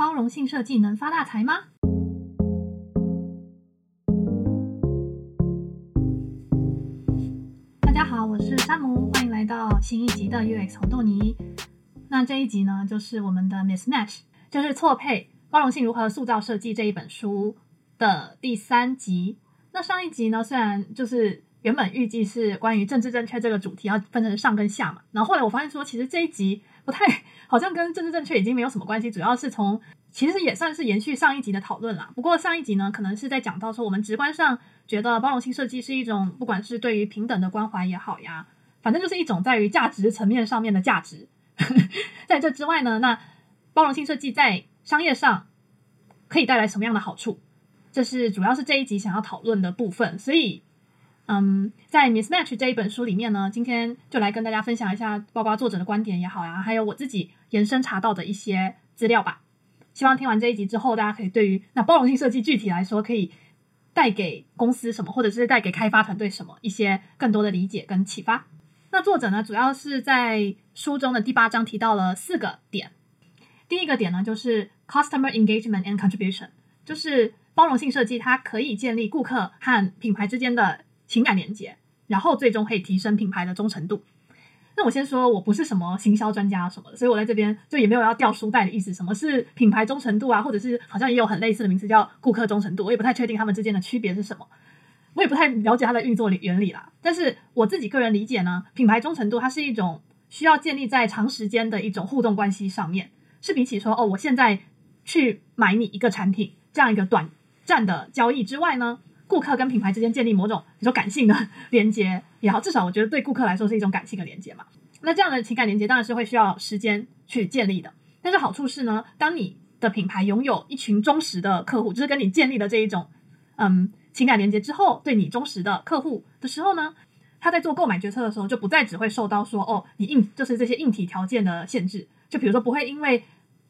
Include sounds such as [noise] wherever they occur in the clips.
包容性设计能发大财吗？大家好，我是山姆，欢迎来到新一集的 UX 红豆泥。那这一集呢，就是我们的 Mismatch，就是错配包容性如何塑造设计这一本书的第三集。那上一集呢，虽然就是。原本预计是关于政治正确这个主题要分成上跟下嘛，然后后来我发现说，其实这一集不太好像跟政治正确已经没有什么关系，主要是从其实也算是延续上一集的讨论啦。不过上一集呢，可能是在讲到说我们直观上觉得包容性设计是一种，不管是对于平等的关怀也好呀，反正就是一种在于价值层面上面的价值。[laughs] 在这之外呢，那包容性设计在商业上可以带来什么样的好处？这是主要是这一集想要讨论的部分，所以。嗯，在 Mismatch 这一本书里面呢，今天就来跟大家分享一下，包括作者的观点也好呀，还有我自己延伸查到的一些资料吧。希望听完这一集之后，大家可以对于那包容性设计具体来说，可以带给公司什么，或者是带给开发团队什么一些更多的理解跟启发。那作者呢，主要是在书中的第八章提到了四个点。第一个点呢，就是 Customer Engagement and Contribution，就是包容性设计，它可以建立顾客和品牌之间的。情感连接，然后最终可以提升品牌的忠诚度。那我先说，我不是什么行销专家什么的，所以我在这边就也没有要掉书袋的意思。什么是品牌忠诚度啊？或者是好像也有很类似的名词叫顾客忠诚度，我也不太确定他们之间的区别是什么，我也不太了解它的运作原理啦。但是我自己个人理解呢，品牌忠诚度它是一种需要建立在长时间的一种互动关系上面，是比起说哦，我现在去买你一个产品这样一个短暂的交易之外呢。顾客跟品牌之间建立某种比较感性的 [laughs] 连接也好，至少我觉得对顾客来说是一种感性的连接嘛。那这样的情感连接当然是会需要时间去建立的。但是好处是呢，当你的品牌拥有一群忠实的客户，就是跟你建立了这一种嗯情感连接之后，对你忠实的客户的时候呢，他在做购买决策的时候就不再只会受到说哦你硬就是这些硬体条件的限制，就比如说不会因为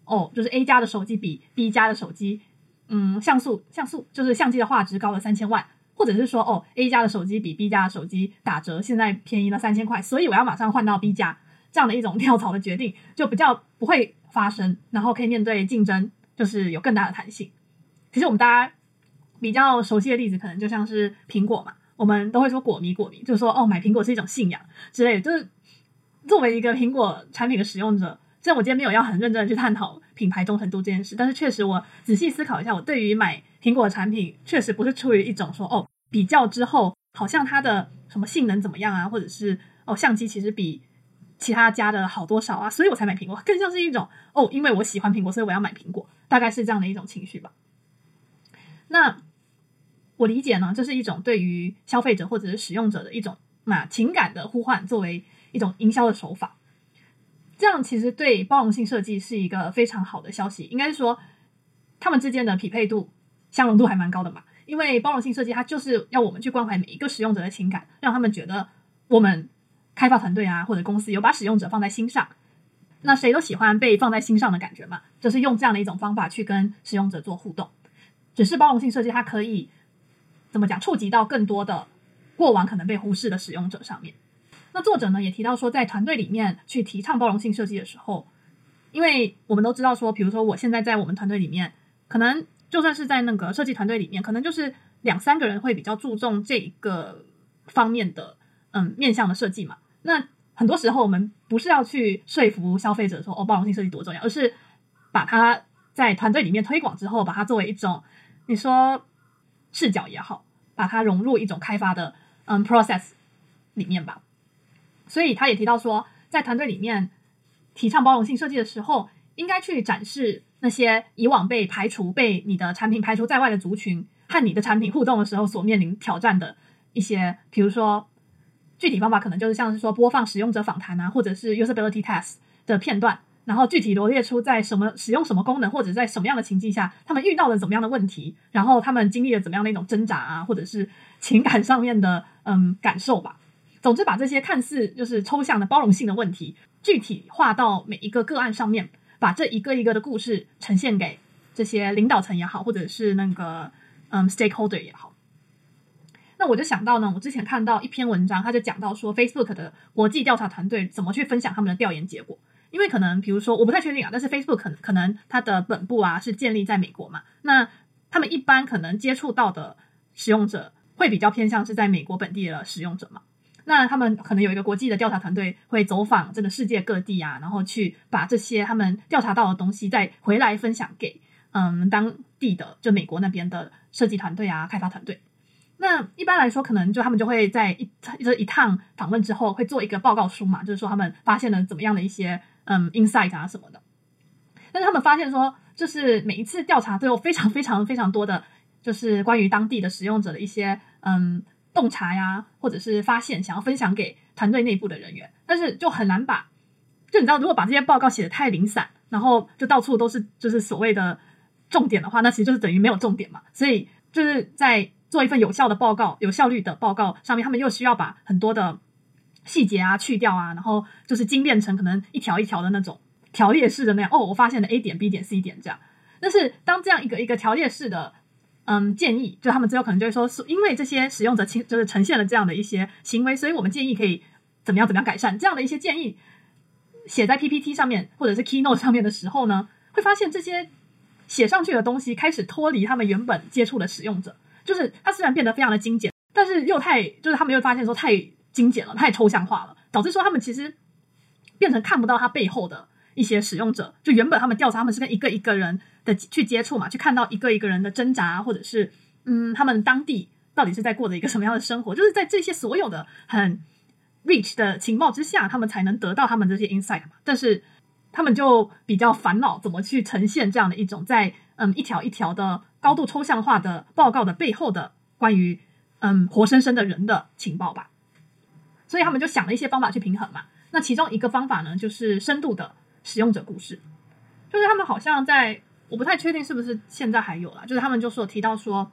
哦就是 A 家的手机比 B 家的手机。嗯，像素像素就是相机的画质高了三千万，或者是说哦，A 家的手机比 B 家的手机打折，现在便宜了三千块，所以我要马上换到 B 家，这样的一种跳槽的决定就比较不会发生，然后可以面对竞争，就是有更大的弹性。其实我们大家比较熟悉的例子，可能就像是苹果嘛，我们都会说果迷果迷，就是说哦，买苹果是一种信仰之类的，就是作为一个苹果产品的使用者。虽然我今天没有要很认真的去探讨品牌忠诚度这件事，但是确实我仔细思考一下，我对于买苹果产品，确实不是出于一种说哦，比较之后好像它的什么性能怎么样啊，或者是哦，相机其实比其他家的好多少啊，所以我才买苹果，更像是一种哦，因为我喜欢苹果，所以我要买苹果，大概是这样的一种情绪吧。那我理解呢，这是一种对于消费者或者是使用者的一种嘛情感的呼唤，作为一种营销的手法。这样其实对包容性设计是一个非常好的消息，应该是说他们之间的匹配度、相容度还蛮高的嘛。因为包容性设计它就是要我们去关怀每一个使用者的情感，让他们觉得我们开发团队啊或者公司有把使用者放在心上。那谁都喜欢被放在心上的感觉嘛，就是用这样的一种方法去跟使用者做互动。只是包容性设计它可以怎么讲，触及到更多的过往可能被忽视的使用者上面。那作者呢也提到说，在团队里面去提倡包容性设计的时候，因为我们都知道说，比如说我现在在我们团队里面，可能就算是在那个设计团队里面，可能就是两三个人会比较注重这一个方面的嗯面向的设计嘛。那很多时候我们不是要去说服消费者说哦包容性设计多重要，而是把它在团队里面推广之后，把它作为一种你说视角也好，把它融入一种开发的嗯 process 里面吧。所以他也提到说，在团队里面提倡包容性设计的时候，应该去展示那些以往被排除、被你的产品排除在外的族群，和你的产品互动的时候所面临挑战的一些，比如说具体方法，可能就是像是说播放使用者访谈啊，或者是 usability test 的片段，然后具体罗列出在什么使用什么功能，或者在什么样的情境下，他们遇到了怎么样的问题，然后他们经历了怎么样的一种挣扎啊，或者是情感上面的嗯感受吧。总之，把这些看似就是抽象的包容性的问题，具体化到每一个个案上面，把这一个一个的故事呈现给这些领导层也好，或者是那个嗯 stakeholder 也好。那我就想到呢，我之前看到一篇文章，他就讲到说，Facebook 的国际调查团队怎么去分享他们的调研结果。因为可能比如说我不太确定啊，但是 Facebook 可能可能它的本部啊是建立在美国嘛，那他们一般可能接触到的使用者会比较偏向是在美国本地的使用者嘛。那他们可能有一个国际的调查团队会走访这个世界各地啊，然后去把这些他们调查到的东西再回来分享给嗯当地的就美国那边的设计团队啊、开发团队。那一般来说，可能就他们就会在一这一趟访问之后会做一个报告书嘛，就是说他们发现了怎么样的一些嗯 insight 啊什么的。但是他们发现说，就是每一次调查都有非常非常非常多的，就是关于当地的使用者的一些嗯。洞察呀，或者是发现，想要分享给团队内部的人员，但是就很难把，就你知道，如果把这些报告写得太零散，然后就到处都是就是所谓的重点的话，那其实就是等于没有重点嘛。所以就是在做一份有效的报告、有效率的报告上面，他们又需要把很多的细节啊去掉啊，然后就是精炼成可能一条一条的那种条列式的那样。哦，我发现了 A 点、B 点、C 点这样。但是当这样一个一个条列式的。嗯，建议就他们最后可能就会说，是因为这些使用者情就是呈现了这样的一些行为，所以我们建议可以怎么样怎么样改善这样的一些建议，写在 PPT 上面或者是 Keynote 上面的时候呢，会发现这些写上去的东西开始脱离他们原本接触的使用者，就是它虽然变得非常的精简，但是又太就是他们又发现说太精简了，太抽象化了，导致说他们其实变成看不到它背后的。一些使用者，就原本他们调查，他们是跟一个一个人的去接触嘛，去看到一个一个人的挣扎，或者是嗯，他们当地到底是在过着一个什么样的生活，就是在这些所有的很 rich 的情报之下，他们才能得到他们这些 insight 嘛。但是他们就比较烦恼怎么去呈现这样的一种在嗯一条一条的高度抽象化的报告的背后的关于嗯活生生的人的情报吧。所以他们就想了一些方法去平衡嘛。那其中一个方法呢，就是深度的。使用者故事，就是他们好像在，我不太确定是不是现在还有啦，就是他们就说提到说，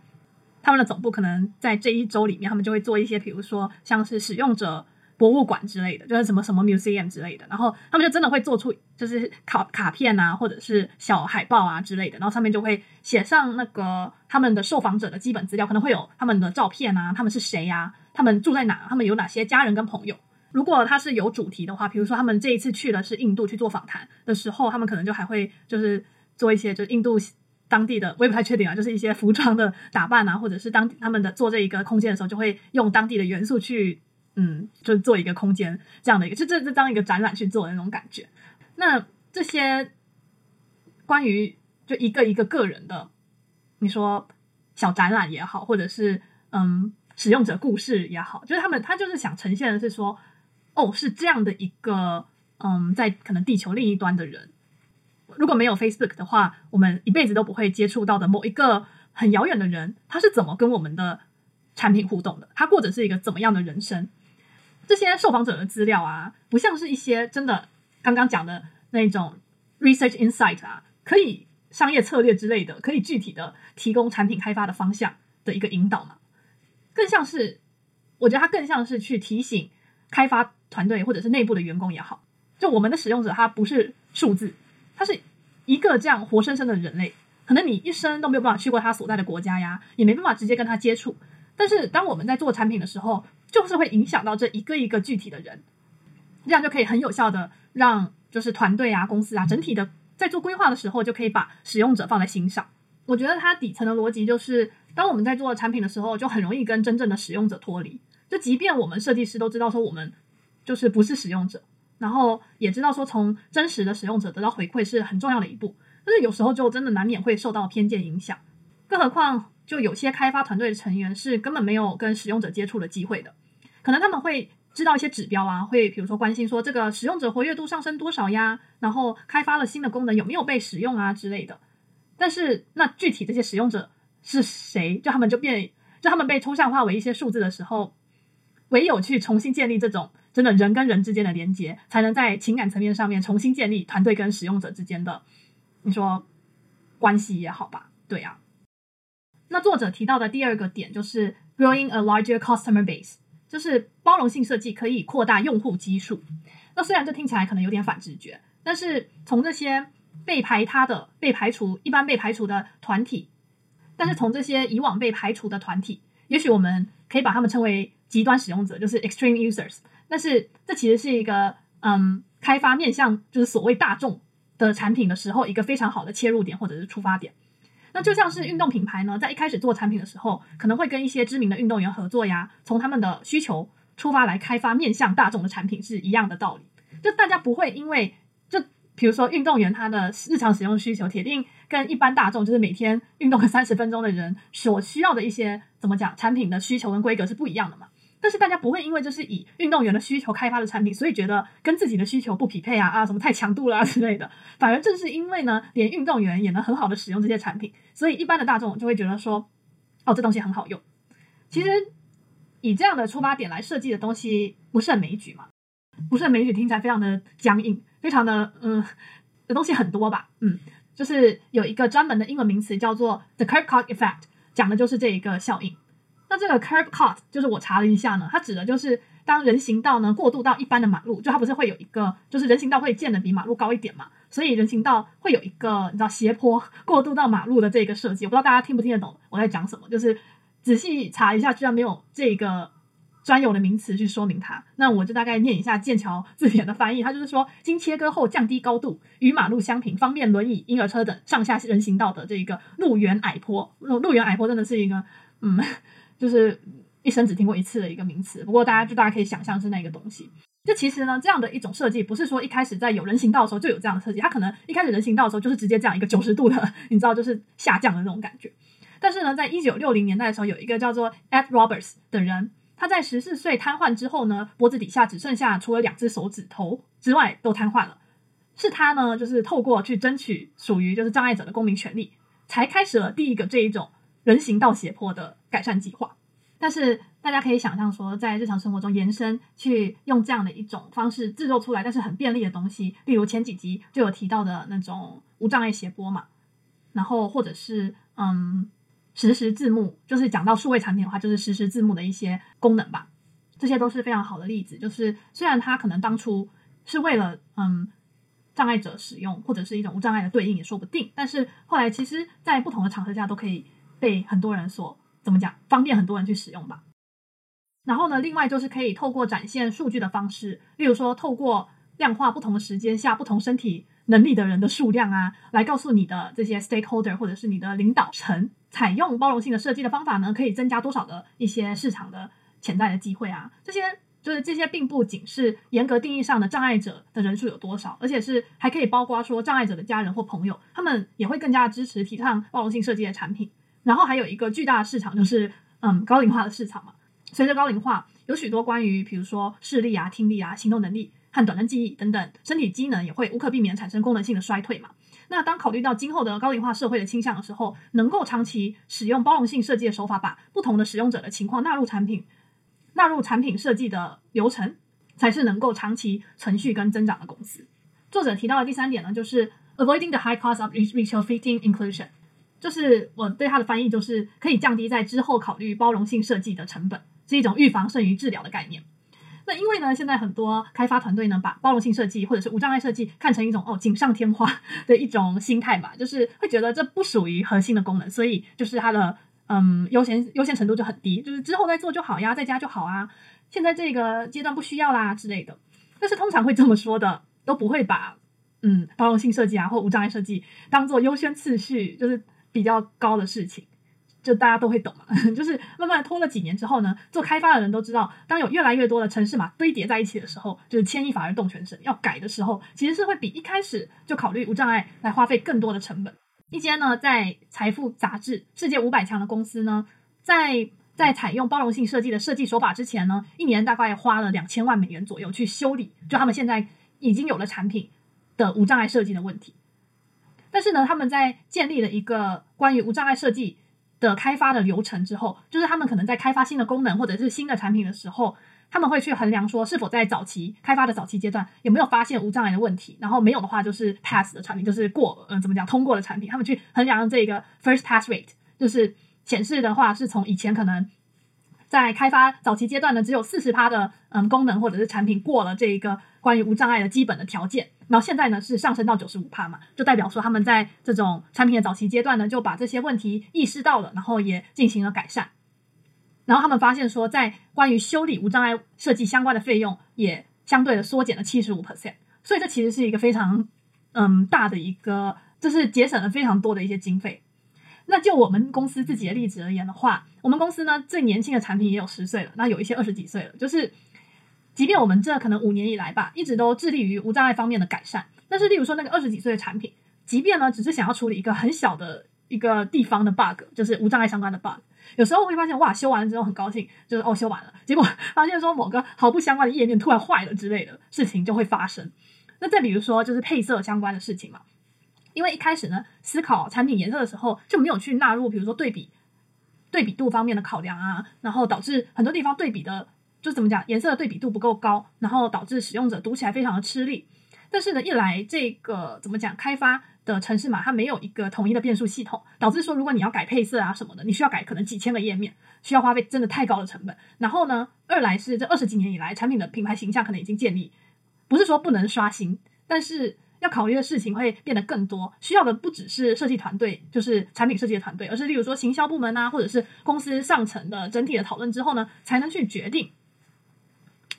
他们的总部可能在这一周里面，他们就会做一些，比如说像是使用者博物馆之类的，就是什么什么 museum 之类的，然后他们就真的会做出就是卡卡片啊，或者是小海报啊之类的，然后上面就会写上那个他们的受访者的基本资料，可能会有他们的照片啊，他们是谁呀，他们住在哪，他们有哪些家人跟朋友。如果他是有主题的话，比如说他们这一次去的是印度去做访谈的时候，他们可能就还会就是做一些就是印度当地的，我也不太确定啊，就是一些服装的打扮啊，或者是当他们的做这一个空间的时候，就会用当地的元素去，嗯，就做一个空间这样的一个，就这这当一个展览去做的那种感觉。那这些关于就一个一个个人的，你说小展览也好，或者是嗯使用者故事也好，就是他们他就是想呈现的是说。哦，是这样的一个，嗯，在可能地球另一端的人，如果没有 Facebook 的话，我们一辈子都不会接触到的某一个很遥远的人，他是怎么跟我们的产品互动的？他过着是一个怎么样的人生？这些受访者的资料啊，不像是一些真的刚刚讲的那种 research insight 啊，可以商业策略之类的，可以具体的提供产品开发的方向的一个引导嘛？更像是，我觉得它更像是去提醒开发。团队或者是内部的员工也好，就我们的使用者，他不是数字，他是一个这样活生生的人类。可能你一生都没有办法去过他所在的国家呀，也没办法直接跟他接触。但是当我们在做产品的时候，就是会影响到这一个一个具体的人，这样就可以很有效的让就是团队啊、公司啊整体的在做规划的时候，就可以把使用者放在心上。我觉得它底层的逻辑就是，当我们在做产品的时候，就很容易跟真正的使用者脱离。就即便我们设计师都知道说我们。就是不是使用者，然后也知道说从真实的使用者得到回馈是很重要的一步，但是有时候就真的难免会受到偏见影响，更何况就有些开发团队的成员是根本没有跟使用者接触的机会的，可能他们会知道一些指标啊，会比如说关心说这个使用者活跃度上升多少呀，然后开发了新的功能有没有被使用啊之类的，但是那具体这些使用者是谁，就他们就变，就他们被抽象化为一些数字的时候，唯有去重新建立这种。真的人跟人之间的连接，才能在情感层面上面重新建立团队跟使用者之间的，你说关系也好吧？对啊。那作者提到的第二个点就是 growing a larger customer base，就是包容性设计可以扩大用户基数。那虽然这听起来可能有点反直觉，但是从这些被排他的、被排除、一般被排除的团体，但是从这些以往被排除的团体，也许我们可以把他们称为极端使用者，就是 extreme users。但是这其实是一个嗯开发面向就是所谓大众的产品的时候，一个非常好的切入点或者是出发点。那就像是运动品牌呢，在一开始做产品的时候，可能会跟一些知名的运动员合作呀，从他们的需求出发来开发面向大众的产品是一样的道理。就大家不会因为就比如说运动员他的日常使用需求，铁定跟一般大众就是每天运动个三十分钟的人所需要的一些怎么讲产品的需求跟规格是不一样的嘛。但是大家不会因为就是以运动员的需求开发的产品，所以觉得跟自己的需求不匹配啊啊，什么太强度了之类的。反而正是因为呢，连运动员也能很好的使用这些产品，所以一般的大众就会觉得说，哦，这东西很好用。其实以这样的出发点来设计的东西不胜枚举嘛，不胜枚举听起来非常的僵硬，非常的嗯，的东西很多吧，嗯，就是有一个专门的英文名词叫做 the curb cut effect，讲的就是这一个效应。那这个 curb cut 就是我查了一下呢，它指的就是当人行道呢过渡到一般的马路，就它不是会有一个，就是人行道会建的比马路高一点嘛，所以人行道会有一个你知道斜坡过渡到马路的这个设计，我不知道大家听不听得懂我在讲什么，就是仔细查一下，居然没有这个专有的名词去说明它，那我就大概念一下剑桥字典的翻译，它就是说经切割后降低高度，与马路相平，方便轮椅、婴儿车等上下人行道的这个路缘矮坡。路路缘矮坡真的是一个嗯。就是一生只听过一次的一个名词，不过大家就大家可以想象是那个东西。就其实呢，这样的一种设计不是说一开始在有人行道的时候就有这样的设计，它可能一开始人行道的时候就是直接这样一个九十度的，你知道，就是下降的那种感觉。但是呢，在一九六零年代的时候，有一个叫做 Ed Roberts 的人，他在十四岁瘫痪之后呢，脖子底下只剩下除了两只手指头之外都瘫痪了。是他呢，就是透过去争取属于就是障碍者的公民权利，才开始了第一个这一种。人行道斜坡的改善计划，但是大家可以想象说，在日常生活中延伸去用这样的一种方式制作出来，但是很便利的东西，例如前几集就有提到的那种无障碍斜坡嘛，然后或者是嗯实时字幕，就是讲到数位产品的话，就是实时字幕的一些功能吧，这些都是非常好的例子。就是虽然它可能当初是为了嗯障碍者使用，或者是一种无障碍的对应也说不定，但是后来其实在不同的场合下都可以。被很多人所怎么讲，方便很多人去使用吧。然后呢，另外就是可以透过展现数据的方式，例如说透过量化不同的时间下不同身体能力的人的数量啊，来告诉你的这些 stakeholder 或者是你的领导层，采用包容性的设计的方法呢，可以增加多少的一些市场的潜在的机会啊。这些就是这些，并不仅是严格定义上的障碍者的人数有多少，而且是还可以包括说障碍者的家人或朋友，他们也会更加支持提倡包容性设计的产品。然后还有一个巨大的市场，就是嗯高龄化的市场嘛。随着高龄化，有许多关于比如说视力啊、听力啊、行动能力和短暂记忆等等身体机能也会无可避免产生功能性的衰退嘛。那当考虑到今后的高龄化社会的倾向的时候，能够长期使用包容性设计的手法，把不同的使用者的情况纳入产品，纳入产品设计的流程，才是能够长期存续跟增长的公司。作者提到的第三点呢，就是 avoiding the high cost of retrofitting inclusion。就是我对它的翻译，就是可以降低在之后考虑包容性设计的成本，是一种预防胜于治疗的概念。那因为呢，现在很多开发团队呢，把包容性设计或者是无障碍设计看成一种哦锦上添花的一种心态吧，就是会觉得这不属于核心的功能，所以就是它的嗯优先优先程度就很低，就是之后再做就好呀，在家就好啊，现在这个阶段不需要啦之类的。但是通常会这么说的，都不会把嗯包容性设计啊或无障碍设计当做优先次序，就是。比较高的事情，就大家都会懂嘛。[laughs] 就是慢慢拖了几年之后呢，做开发的人都知道，当有越来越多的城市码堆叠在一起的时候，就是牵一发而动全身。要改的时候，其实是会比一开始就考虑无障碍来花费更多的成本。一间呢，在财富杂志世界五百强的公司呢，在在采用包容性设计的设计手法之前呢，一年大概花了两千万美元左右去修理，就他们现在已经有了产品的无障碍设计的问题。但是呢，他们在建立了一个关于无障碍设计的开发的流程之后，就是他们可能在开发新的功能或者是新的产品的时候，他们会去衡量说是否在早期开发的早期阶段有没有发现无障碍的问题，然后没有的话就是 pass 的产品，就是过，嗯，怎么讲，通过的产品，他们去衡量这个 first pass rate，就是显示的话是从以前可能。在开发早期阶段呢，只有四十趴的嗯功能或者是产品过了这一个关于无障碍的基本的条件，然后现在呢是上升到九十五帕嘛，就代表说他们在这种产品的早期阶段呢就把这些问题意识到了，然后也进行了改善，然后他们发现说，在关于修理无障碍设计相关的费用也相对的缩减了七十五 percent，所以这其实是一个非常嗯大的一个，就是节省了非常多的一些经费。那就我们公司自己的例子而言的话，我们公司呢最年轻的产品也有十岁了，那有一些二十几岁了。就是，即便我们这可能五年以来吧，一直都致力于无障碍方面的改善，但是例如说那个二十几岁的产品，即便呢只是想要处理一个很小的一个地方的 bug，就是无障碍相关的 bug，有时候会发现哇修完了之后很高兴，就是哦修完了，结果 [laughs] 发现说某个毫不相关的页面突然坏了之类的事情就会发生。那再比如说就是配色相关的事情嘛。因为一开始呢，思考产品颜色的时候就没有去纳入，比如说对比、对比度方面的考量啊，然后导致很多地方对比的，就怎么讲，颜色的对比度不够高，然后导致使用者读起来非常的吃力。但是呢，一来这个怎么讲，开发的城市嘛，它没有一个统一的变数系统，导致说如果你要改配色啊什么的，你需要改可能几千个页面，需要花费真的太高的成本。然后呢，二来是这二十几年以来，产品的品牌形象可能已经建立，不是说不能刷新，但是。要考虑的事情会变得更多，需要的不只是设计团队，就是产品设计的团队，而是例如说行销部门啊，或者是公司上层的整体的讨论之后呢，才能去决定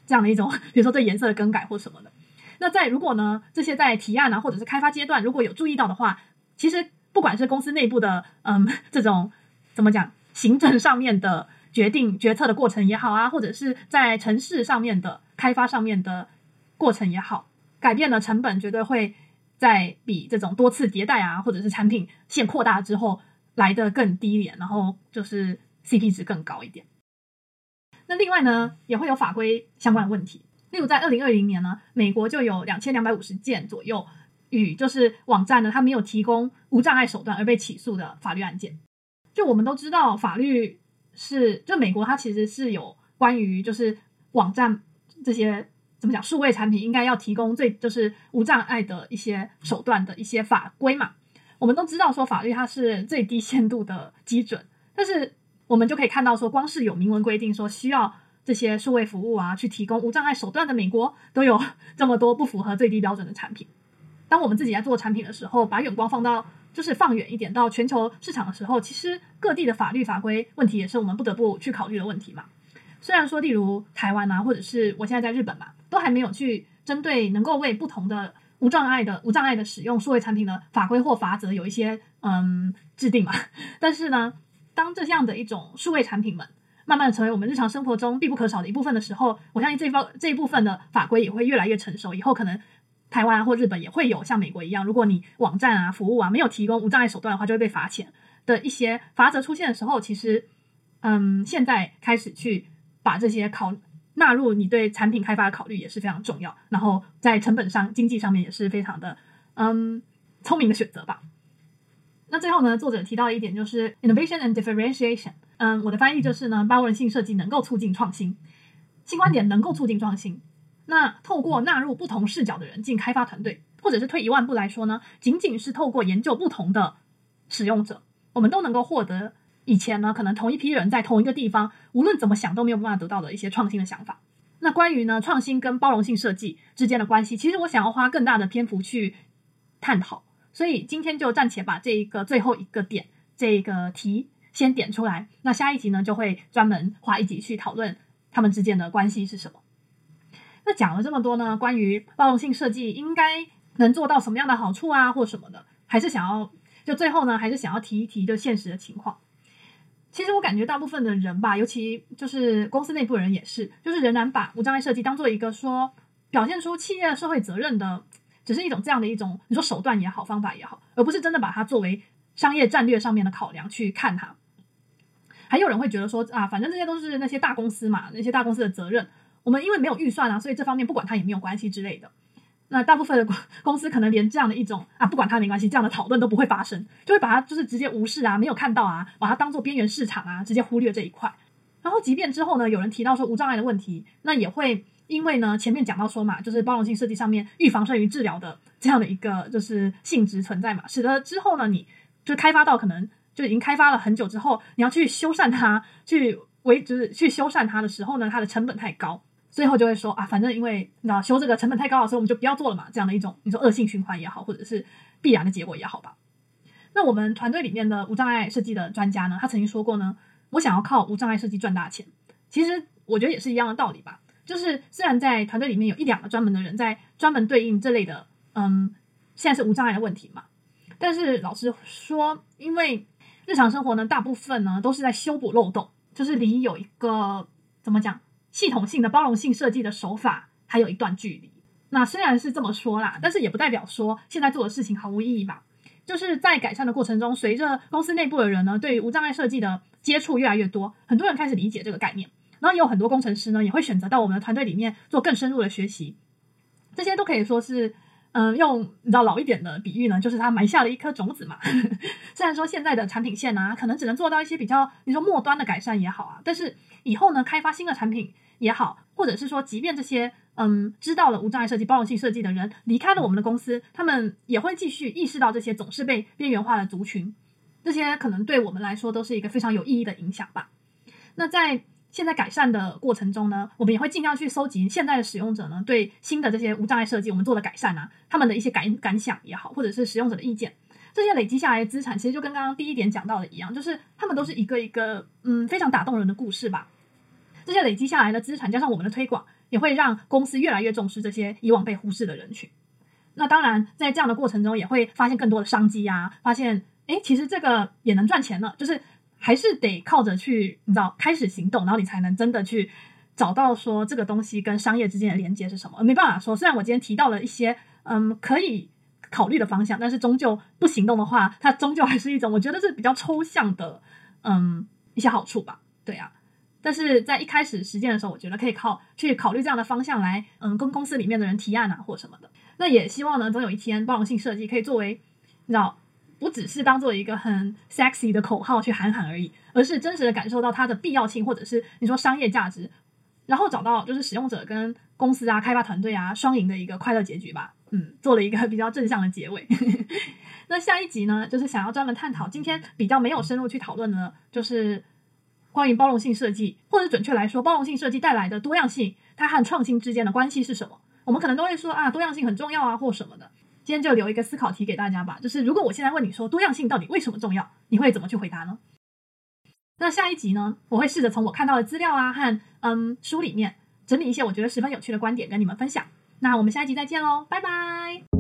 这样的一种，[laughs] 比如说对颜色的更改或什么的。那在如果呢，这些在提案啊或者是开发阶段如果有注意到的话，其实不管是公司内部的嗯 [laughs] 这种怎么讲行政上面的决定决策的过程也好啊，或者是在城市上面的开发上面的过程也好。改变的成本绝对会在比这种多次迭代啊，或者是产品线扩大之后来得更低廉，然后就是 CP 值更高一点。那另外呢，也会有法规相关的问题，例如在二零二零年呢，美国就有两千两百五十件左右与就是网站呢，它没有提供无障碍手段而被起诉的法律案件。就我们都知道，法律是就美国它其实是有关于就是网站这些。怎么讲？数位产品应该要提供最就是无障碍的一些手段的一些法规嘛。我们都知道说法律它是最低限度的基准，但是我们就可以看到说，光是有明文规定说需要这些数位服务啊去提供无障碍手段的美国，都有 [laughs] 这么多不符合最低标准的产品。当我们自己在做产品的时候，把眼光放到就是放远一点到全球市场的时候，其实各地的法律法规问题也是我们不得不去考虑的问题嘛。虽然说，例如台湾啊，或者是我现在在日本嘛，都还没有去针对能够为不同的无障碍的无障碍的使用数位产品的法规或法则有一些嗯制定嘛，[laughs] 但是呢，当这样的一种数位产品们慢慢成为我们日常生活中必不可少的一部分的时候，我相信这一方这一部分的法规也会越来越成熟。以后可能台湾啊或日本也会有像美国一样，如果你网站啊服务啊没有提供无障碍手段的话，就会被罚钱的一些法则出现的时候，其实嗯现在开始去。把这些考纳入你对产品开发的考虑也是非常重要，然后在成本上、经济上面也是非常的嗯聪明的选择吧。那最后呢，作者提到一点就是 innovation and differentiation。嗯，我的翻译就是呢，包容性设计能够促进创新，新观点能够促进创新。那透过纳入不同视角的人进开发团队，或者是退一万步来说呢，仅仅是透过研究不同的使用者，我们都能够获得。以前呢，可能同一批人在同一个地方，无论怎么想都没有办法得到的一些创新的想法。那关于呢，创新跟包容性设计之间的关系，其实我想要花更大的篇幅去探讨。所以今天就暂且把这一个最后一个点，这个题先点出来。那下一集呢，就会专门花一集去讨论他们之间的关系是什么。那讲了这么多呢，关于包容性设计应该能做到什么样的好处啊，或什么的，还是想要就最后呢，还是想要提一提就现实的情况。其实我感觉大部分的人吧，尤其就是公司内部人也是，就是仍然把无障碍设计当做一个说表现出企业社会责任的，只是一种这样的一种你说手段也好，方法也好，而不是真的把它作为商业战略上面的考量去看它。还有人会觉得说啊，反正这些都是那些大公司嘛，那些大公司的责任，我们因为没有预算啊，所以这方面不管它也没有关系之类的。那大部分的公司可能连这样的一种啊，不管它没关系，这样的讨论都不会发生，就会把它就是直接无视啊，没有看到啊，把它当做边缘市场啊，直接忽略这一块。然后即便之后呢，有人提到说无障碍的问题，那也会因为呢前面讲到说嘛，就是包容性设计上面预防胜于治疗的这样的一个就是性质存在嘛，使得之后呢，你就开发到可能就已经开发了很久之后，你要去修缮它，去维就是去修缮它的时候呢，它的成本太高。最后就会说啊，反正因为那修这个成本太高了，所以我们就不要做了嘛。这样的一种你说恶性循环也好，或者是必然的结果也好吧。那我们团队里面的无障碍设计的专家呢，他曾经说过呢，我想要靠无障碍设计赚大钱。其实我觉得也是一样的道理吧。就是虽然在团队里面有一两个专门的人在专门对应这类的，嗯，现在是无障碍的问题嘛，但是老实说，因为日常生活呢，大部分呢都是在修补漏洞，就是离有一个怎么讲系统性的包容性设计的手法还有一段距离。那虽然是这么说啦，但是也不代表说现在做的事情毫无意义吧。就是在改善的过程中，随着公司内部的人呢，对于无障碍设计的接触越来越多，很多人开始理解这个概念，然后也有很多工程师呢，也会选择到我们的团队里面做更深入的学习。这些都可以说是，嗯、用你知道老一点的比喻呢，就是他埋下了一颗种子嘛。[laughs] 虽然说现在的产品线啊，可能只能做到一些比较你说末端的改善也好啊，但是以后呢，开发新的产品也好，或者是说，即便这些。嗯，知道了无障碍设计、包容性设计的人离开了我们的公司，他们也会继续意识到这些总是被边缘化的族群，这些可能对我们来说都是一个非常有意义的影响吧。那在现在改善的过程中呢，我们也会尽量去搜集现在的使用者呢对新的这些无障碍设计我们做的改善啊，他们的一些感感想也好，或者是使用者的意见，这些累积下来的资产，其实就跟刚刚第一点讲到的一样，就是他们都是一个一个嗯非常打动人的故事吧。这些累积下来的资产，加上我们的推广。也会让公司越来越重视这些以往被忽视的人群。那当然，在这样的过程中，也会发现更多的商机啊，发现，诶，其实这个也能赚钱了。就是还是得靠着去，你知道，开始行动，然后你才能真的去找到说这个东西跟商业之间的连接是什么。没办法说，虽然我今天提到了一些，嗯，可以考虑的方向，但是终究不行动的话，它终究还是一种我觉得是比较抽象的，嗯，一些好处吧。对啊。但是在一开始实践的时候，我觉得可以靠去考虑这样的方向来，嗯，跟公司里面的人提案啊，或什么的。那也希望呢，总有一天包容性设计可以作为，你知道，不只是当做一个很 sexy 的口号去喊喊而已，而是真实的感受到它的必要性，或者是你说商业价值，然后找到就是使用者跟公司啊、开发团队啊双赢的一个快乐结局吧。嗯，做了一个比较正向的结尾。那下一集呢，就是想要专门探讨今天比较没有深入去讨论的，就是。关于包容性设计，或者准确来说，包容性设计带来的多样性，它和创新之间的关系是什么？我们可能都会说啊，多样性很重要啊，或什么的。今天就留一个思考题给大家吧，就是如果我现在问你说多样性到底为什么重要，你会怎么去回答呢？那下一集呢，我会试着从我看到的资料啊和嗯书里面整理一些我觉得十分有趣的观点跟你们分享。那我们下一集再见喽，拜拜。